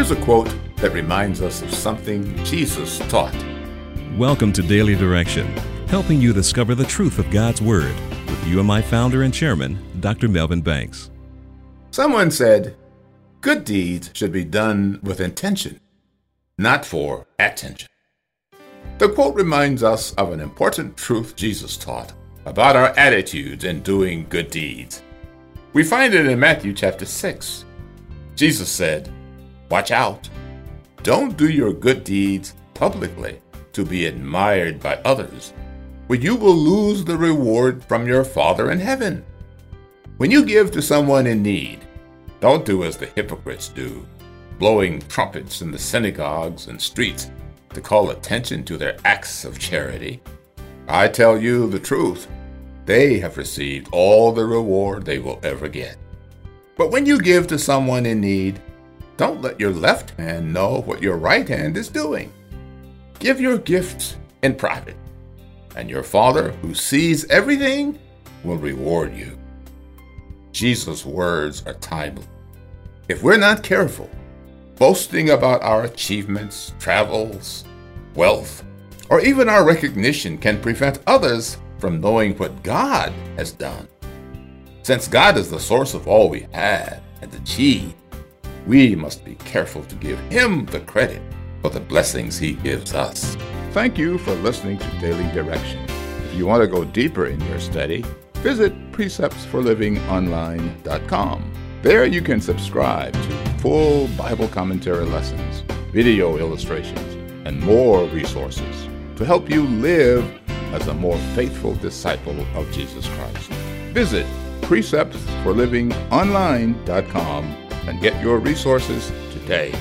Here's a quote that reminds us of something Jesus taught. Welcome to Daily Direction, helping you discover the truth of God's Word with UMI founder and chairman, Dr. Melvin Banks. Someone said, Good deeds should be done with intention, not for attention. The quote reminds us of an important truth Jesus taught about our attitudes in doing good deeds. We find it in Matthew chapter 6. Jesus said, Watch out. Don't do your good deeds publicly to be admired by others, for you will lose the reward from your Father in heaven. When you give to someone in need, don't do as the hypocrites do, blowing trumpets in the synagogues and streets to call attention to their acts of charity. I tell you the truth, they have received all the reward they will ever get. But when you give to someone in need, don't let your left hand know what your right hand is doing. Give your gifts in private, and your Father, who sees everything, will reward you. Jesus' words are timely. If we're not careful, boasting about our achievements, travels, wealth, or even our recognition can prevent others from knowing what God has done. Since God is the source of all we have and achieve, we must be careful to give Him the credit for the blessings He gives us. Thank you for listening to Daily Direction. If you want to go deeper in your study, visit preceptsforlivingonline.com. There you can subscribe to full Bible commentary lessons, video illustrations, and more resources to help you live as a more faithful disciple of Jesus Christ. Visit preceptsforlivingonline.com and get your resources today.